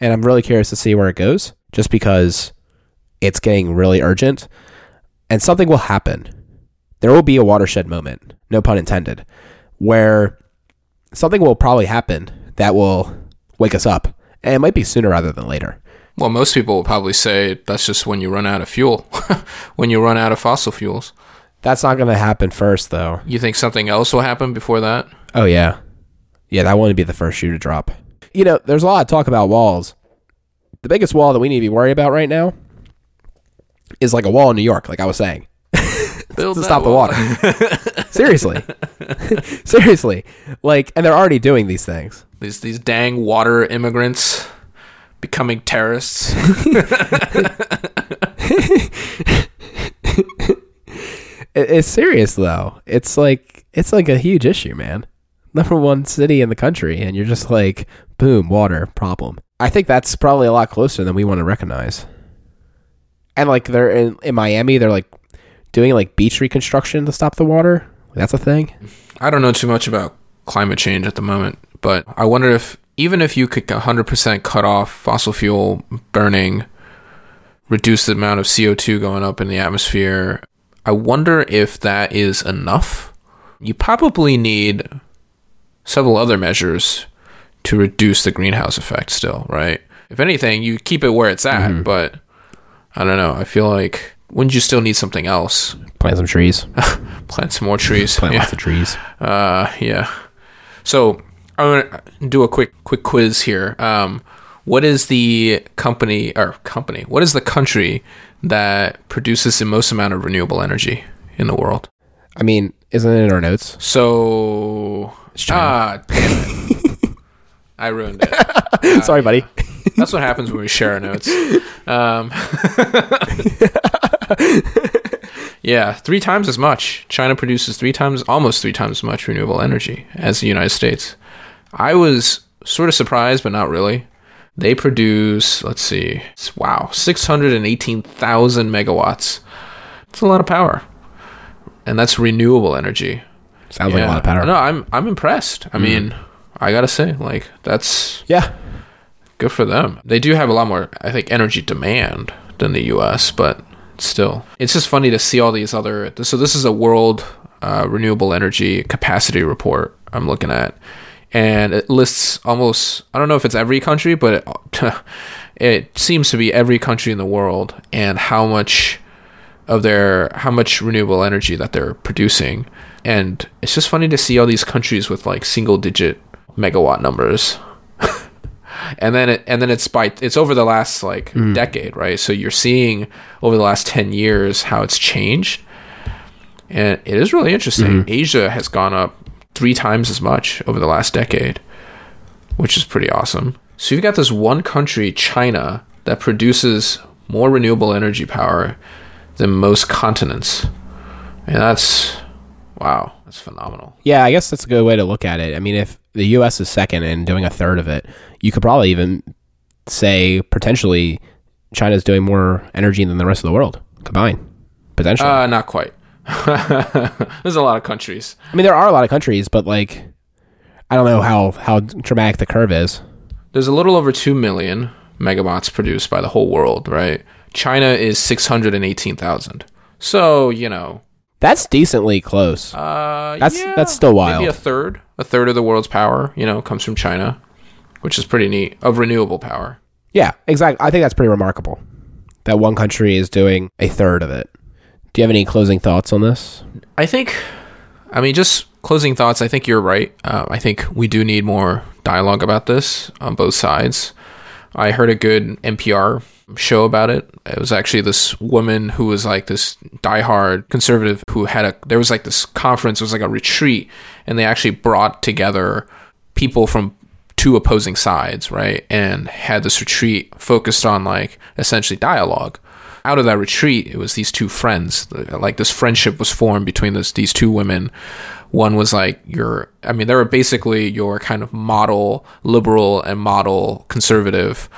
and I'm really curious to see where it goes just because it's getting really urgent and something will happen. There will be a watershed moment, no pun intended, where something will probably happen that will wake us up. And it might be sooner rather than later. Well, most people will probably say that's just when you run out of fuel, <laughs> when you run out of fossil fuels. That's not going to happen first, though. You think something else will happen before that? Oh, yeah. Yeah, that won't be the first shoe to drop. you know, there's a lot of talk about walls. The biggest wall that we need to be worried about right now is like a wall in New York, like I was saying, <laughs> to stop the water. <laughs> <laughs> Seriously, seriously, like, and they're already doing these things. These these dang water immigrants becoming terrorists. It, it's serious though. It's like it's like a huge issue, man. Number one city in the country, and you're just like, boom, water problem. I think that's probably a lot closer than we want to recognize. And like they're in, in Miami, they're like doing like beach reconstruction to stop the water. That's a thing. I don't know too much about climate change at the moment, but I wonder if even if you could 100% cut off fossil fuel burning, reduce the amount of CO2 going up in the atmosphere, I wonder if that is enough. You probably need several other measures to reduce the greenhouse effect still, right? If anything, you keep it where it's at, but I don't know. I feel like wouldn't you still need something else? Plant some trees. <laughs> Plant some more trees. Plant Yeah. lots of trees. Uh, yeah. So I'm gonna do a quick quick quiz here. Um, what is the company or company? What is the country that produces the most amount of renewable energy in the world? I mean, isn't it in our notes? So China. ah, damn it. <laughs> I ruined it. <laughs> Sorry, buddy. That's what happens when we share our notes. Um, <laughs> yeah, three times as much. China produces three times, almost three times as much renewable energy as the United States. I was sort of surprised, but not really. They produce, let's see, it's- wow, 618,000 megawatts. That's a lot of power. And that's renewable energy. Sounds like a lot of power. No, I'm I'm impressed. I mean, I gotta say, like that's Yeah. good for them. They do have a lot more, I think, energy demand than the U.S., but still, it's just funny to see all these other. So this is a world uh, renewable energy capacity report I'm looking at, and it lists almost. I don't know if it's every country, but it, <laughs> it seems to be every country in the world and how much of their how much renewable energy that they're producing. And it's just funny to see all these countries with like single digit megawatt numbers. <laughs> And then it and then it's by it's over the last like hmm. decade right? So you're seeing over the last 10 years how it's changed. And it is really interesting. Hmm. Asia has gone up three times as much over the last decade which is pretty awesome so you've got this one country china that produces more renewable energy power than most continents and that's wow that's phenomenal Yeah, I guess that's a good way to look at it. I mean, if the U.S. is second and doing a third of it, you could probably even say potentially China's doing more energy than the rest of the world combined. Potentially. uh not quite <laughs> there's a lot of countries I mean, there are a lot of countries, but like, I don't know how how dramatic the curve is. There's a little over 2 million megawatts produced by the whole world, right? China is 618,000. So, you know, That's decently close. uh, That's- yeah, that's still wild. Maybe a third, a third of the world's power, you know, comes from China, which is pretty neat, of renewable power. yeah, exactly. I think that's pretty remarkable. That one country is doing a third of it. Do you have any closing thoughts on this? I think, I mean, just closing thoughts. I think you're right. Uh, I think we do need more dialogue about this on both sides. I heard a good NPR show about it. It was actually this woman who was like this diehard conservative who had a, there was like this conference, it was like a retreat, and they actually brought together people from two opposing sides, right? And had this retreat focused on like essentially dialogue. Out of that retreat, it was these two friends. Like this friendship was formed between this, these two women. One was like your, I mean, they were basically your kind of model liberal and model conservative.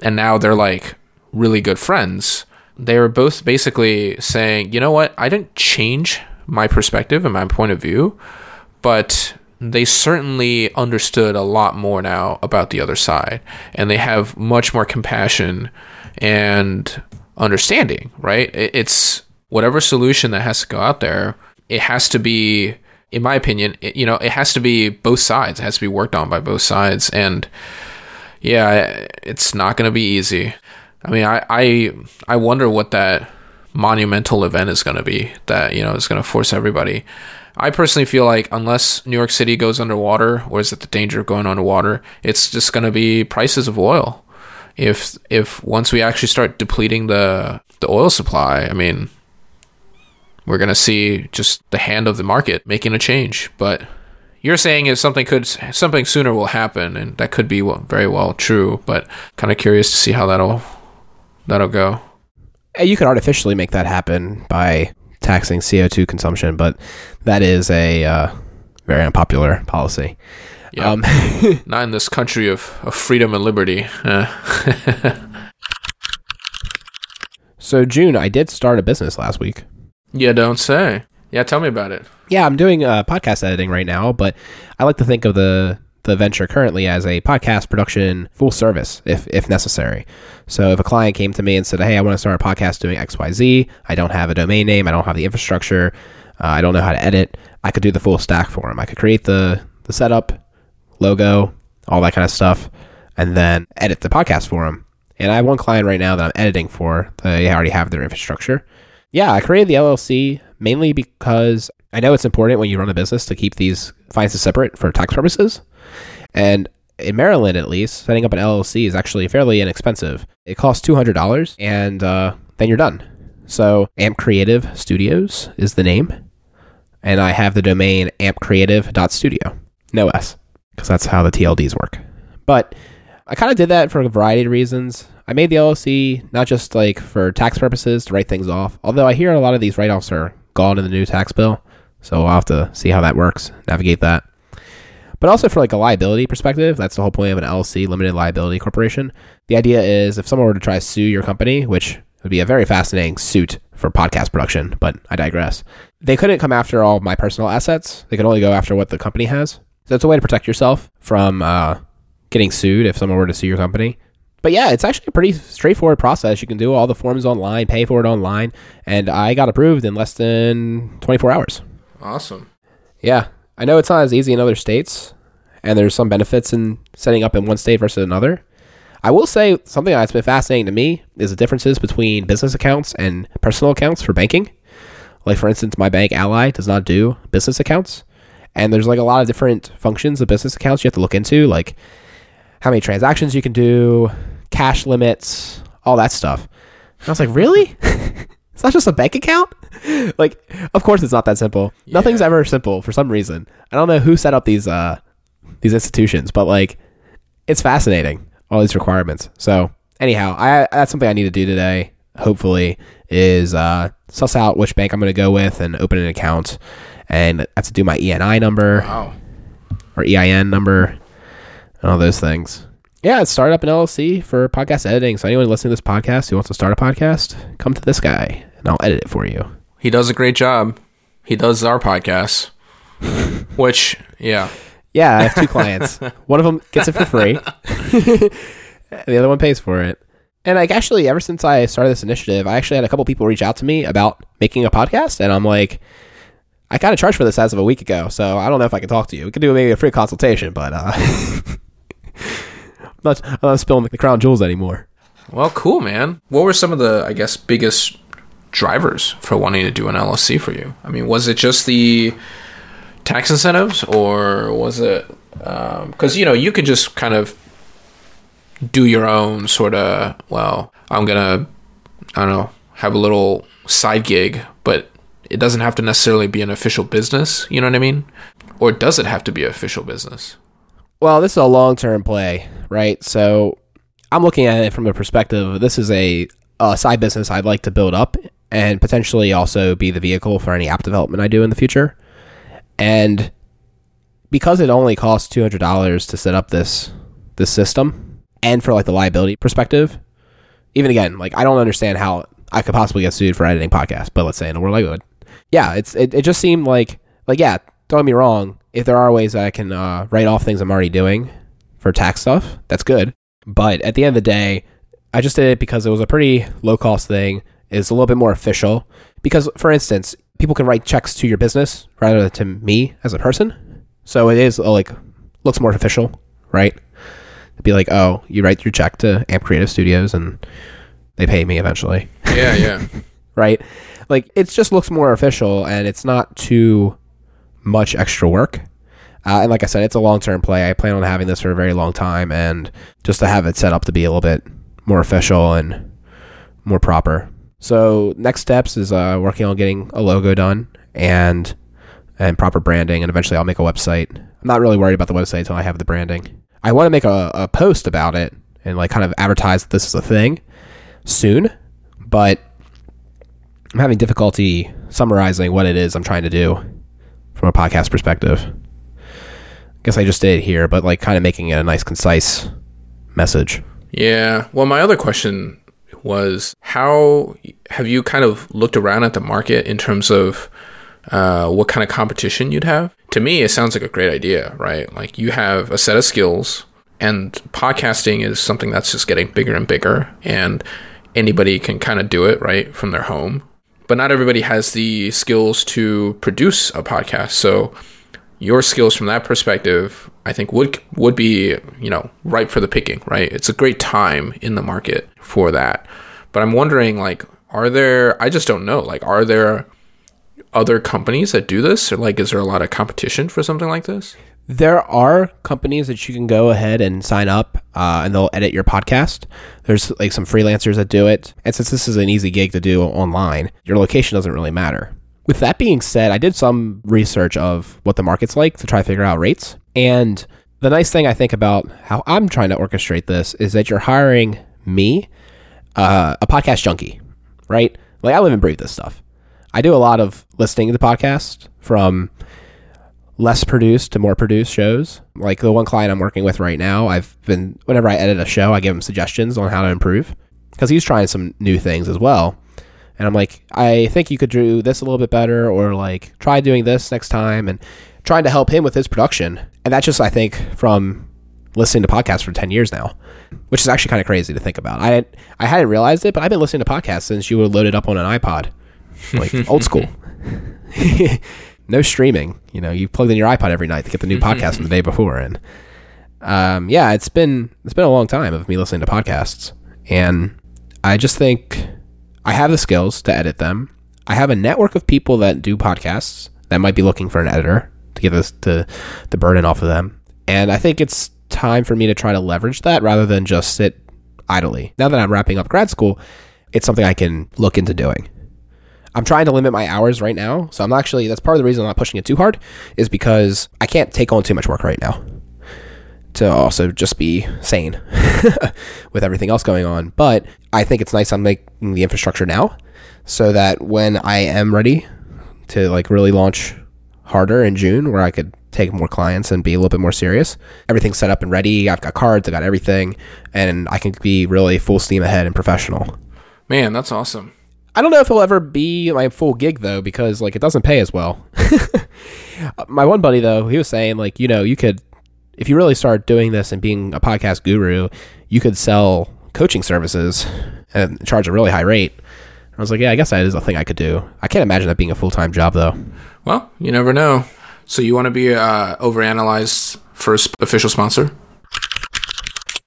And now they're like really good friends. They were both basically saying, you know what? I didn't change my perspective and my point of view, but they certainly understood a lot more now about the other side and they have much more compassion and understanding right? It's whatever solution that has to go out there it has to be in my opinion it, you know it has to be both sides. It has to be worked on by both sides. And yeah it's not going to be easy. I mean i i i wonder what that monumental event is going to be that you know is going to force everybody. I personally feel like unless New York City goes underwater, or is it the danger of going underwater, it's just going to be prices of oil. If if once we actually start depleting the the oil supply, I mean, we're to see just the hand of the market making a change. But you're saying if something could something sooner will happen, and that could be very well true. But kind of curious to see how that'll that'll go. You could artificially make that happen by taxing CO2 consumption, but that is a uh, very unpopular policy. Yeah. Um, <laughs> Not in this country of, of freedom and liberty. <laughs> so, June, I did start a business last week. Yeah, don't say. Yeah, tell me about it. Yeah, I'm doing uh, podcast editing right now, but I like to think of the the venture currently as a podcast production full service if if necessary. So if a client came to me and said, "Hey, I want to start a podcast doing XYZ. I don't have a domain name, I don't have the infrastructure, uh, I don't know how to edit." I could do the full stack for them. I could create the the setup, logo, all that kind of stuff, and then edit the podcast for them. And I have one client right now that I'm editing for. They already have their infrastructure. Yeah, I created the LLC mainly because I know it's important when you run a business to keep these finances separate for tax purposes. And in Maryland, at least, setting up an LLC is actually fairly inexpensive. It costs $200 and uh, then you're done. So, Amp Creative Studios is the name. And I have the domain ampcreative.studio. No S, because that's how the TLDs work. But I kind of did that for a variety of reasons. I made the LLC not just like for tax purposes to write things off, although I hear a lot of these write offs are gone in the new tax bill. So I'll have to see how that works, navigate that but also for like a liability perspective. That's the whole point of an LLC, limited liability corporation. The idea is if someone were to try to sue your company, which would be a very fascinating suit for podcast production, but I digress. They couldn't come after all my personal assets. They could only go after what the company has. So it's a way to protect yourself from uh, getting sued if someone were to sue your company. But yeah, it's actually a pretty straightforward process. You can do all the forms online, pay for it online, and I got approved in less than 24 hours. Awesome. Yeah, I know it's not as easy in other states, and there's some benefits in setting up in one state versus another. I will say something that's been fascinating to me is the differences between business accounts and personal accounts for banking. Like for instance, my bank Ally does not do business accounts, and there's like a lot of different functions of business accounts you have to look into, like how many transactions you can do, cash limits, all that stuff. And I was like, really? <laughs> It's not just a bank account. <laughs> like, of course, it's not that simple. Yeah. Nothing's ever simple for some reason. I don't know who set up these uh these institutions, but like, it's fascinating all these requirements. So anyhow, I that's something I need to do today. Hopefully, is uh, suss out which bank I'm going to go with and open an account, and I have to do my ENI number wow. or EIN number and all those things yeah, start up an LLC for podcast editing. So anyone listening to this podcast who wants to start a podcast, come to this guy and I'll edit it for you. He does a great job. He does our podcast, <laughs> which yeah, yeah. I have two <laughs> clients. one of them gets it for free. <laughs> the other one pays for it. And like actually, ever since I started this initiative, I actually had a couple people reach out to me about making a podcast, and I'm like, I kind of charged for this as of a week ago, so I don't know if I can talk to you. We could do maybe a free consultation, but uh, <laughs> not, I'm not spilling the crown jewels anymore. Well, cool, man. What were some of the, I guess, biggest drivers for wanting to do an LLC for you? I mean, was it just the tax incentives, or was it because um, you know you could just kind of do your own sort of well, I'm gonna I don't know have a little side gig, it doesn't have to necessarily be an official business. You know what I mean? Or does it have to be official business? Well, this is a long term play, right? So I'm looking at it from the perspective this is a, a side business I'd like to build up and potentially also be the vehicle for any app development I do in the future. And because it only costs two hundred dollars to set up this this system, and for like the liability perspective, even again, like I don't understand how I could possibly get sued for editing podcasts, but let's say in a world I would. Yeah, it's it, it just seemed like like yeah, don't get me wrong, if there are ways that I can uh, write off things I'm already doing for tax stuff, that's good. But at the end of the day, I just did it because it was a pretty low cost thing. It's a little bit more official. Because, for instance, people can write checks to your business rather than to me as a person. So it is uh, like looks more official, right? be like, oh, you write your check to Amp Creative Studios and they pay me eventually. Yeah, yeah. <laughs> right? Like it just looks more official and it's not too much extra work. Uh, and like I said, it's a long term play. I plan on having this for a very long time, and just to have it set up to be a little bit more official and more proper. So next steps is uh, working on getting a logo done and and proper branding, and eventually I'll make a website. I'm not really worried about the website until I have the branding. I want to make a, a post about it and like kind of advertise that this is a thing soon, but I'm having difficulty summarizing what it is I'm trying to do from a podcast perspective. I Guess I just did here, but like kind of making it a nice, concise message. Yeah. Well, my other question was how have you kind of looked around at the market in terms of uh, what kind of competition you'd have? To me, it sounds like a great idea, right? Like you have a set of skills, and podcasting is something that's just getting bigger and bigger, and anybody can kind of do it, right, from their home. But not everybody has the skills to produce a podcast. So your skills from that perspective, I think would would be you know ripe for the picking. Right, it's a great time in the market for that. But I'm wondering, like, are there? I just don't know. Like, are there other companies that do this, or like, is there a lot of competition for something like this? There are companies that you can go ahead and sign up, uh, and they'll edit your podcast. There's like some freelancers that do it, and since this is an easy gig to do online, your location doesn't really matter. With that being said, I did some research of what the market's like to try to figure out rates. And the nice thing I think about how I'm trying to orchestrate this is that you're hiring me, uh, a podcast junkie, right? Like I live and breathe this stuff. I do a lot of listening to podcasts from less produced to more produced shows. Like the one client I'm working with right now, I've been whenever I edit a show, I give him suggestions on how to improve because he's trying some new things as well and I'm like, I think you could do this a little bit better, or like try doing this next time, and trying to help him with his production. And that's just, I think, from listening to podcasts for 10 years now, which is actually kind of crazy to think about. I I hadn't realized it, but I've been listening to podcasts since you were loaded up on an iPod, like old school. <laughs> <laughs> no streaming. You know, you plugged in your iPod every night to get the new podcast from the day before, and um, yeah, it's been it's been a long time of me listening to podcasts, and I just think I have the skills to edit them. I have a network of people that do podcasts that might be looking for an editor to get this to the burden off of them. And I think it's time for me to try to leverage that rather than just sit idly. Now that I'm wrapping up grad school, it's something I can look into doing. I'm trying to limit my hours right now. So I'm actually, that's part of the reason I'm not pushing it too hard, is because I can't take on too much work right now to also just be sane <laughs> with everything else going on. But I think it's nice I'm making the infrastructure now so that when I am ready to like really launch harder in June where I could take more clients and be a little bit more serious. Everything's set up and ready. I've got cards, I got everything, and I can be really full steam ahead and professional. Man, that's awesome. I don't know if it'll ever be my full gig though, because like it doesn't pay as well. <laughs> my one buddy though, he was saying like, you know, you could if you really start doing this and being a podcast guru, you could sell coaching services and charge a really high rate. I was like, yeah, I guess that is a thing I could do. I can't imagine that being a full time job though. Well, you never know. So you want to be uh, overanalyzed first official sponsor?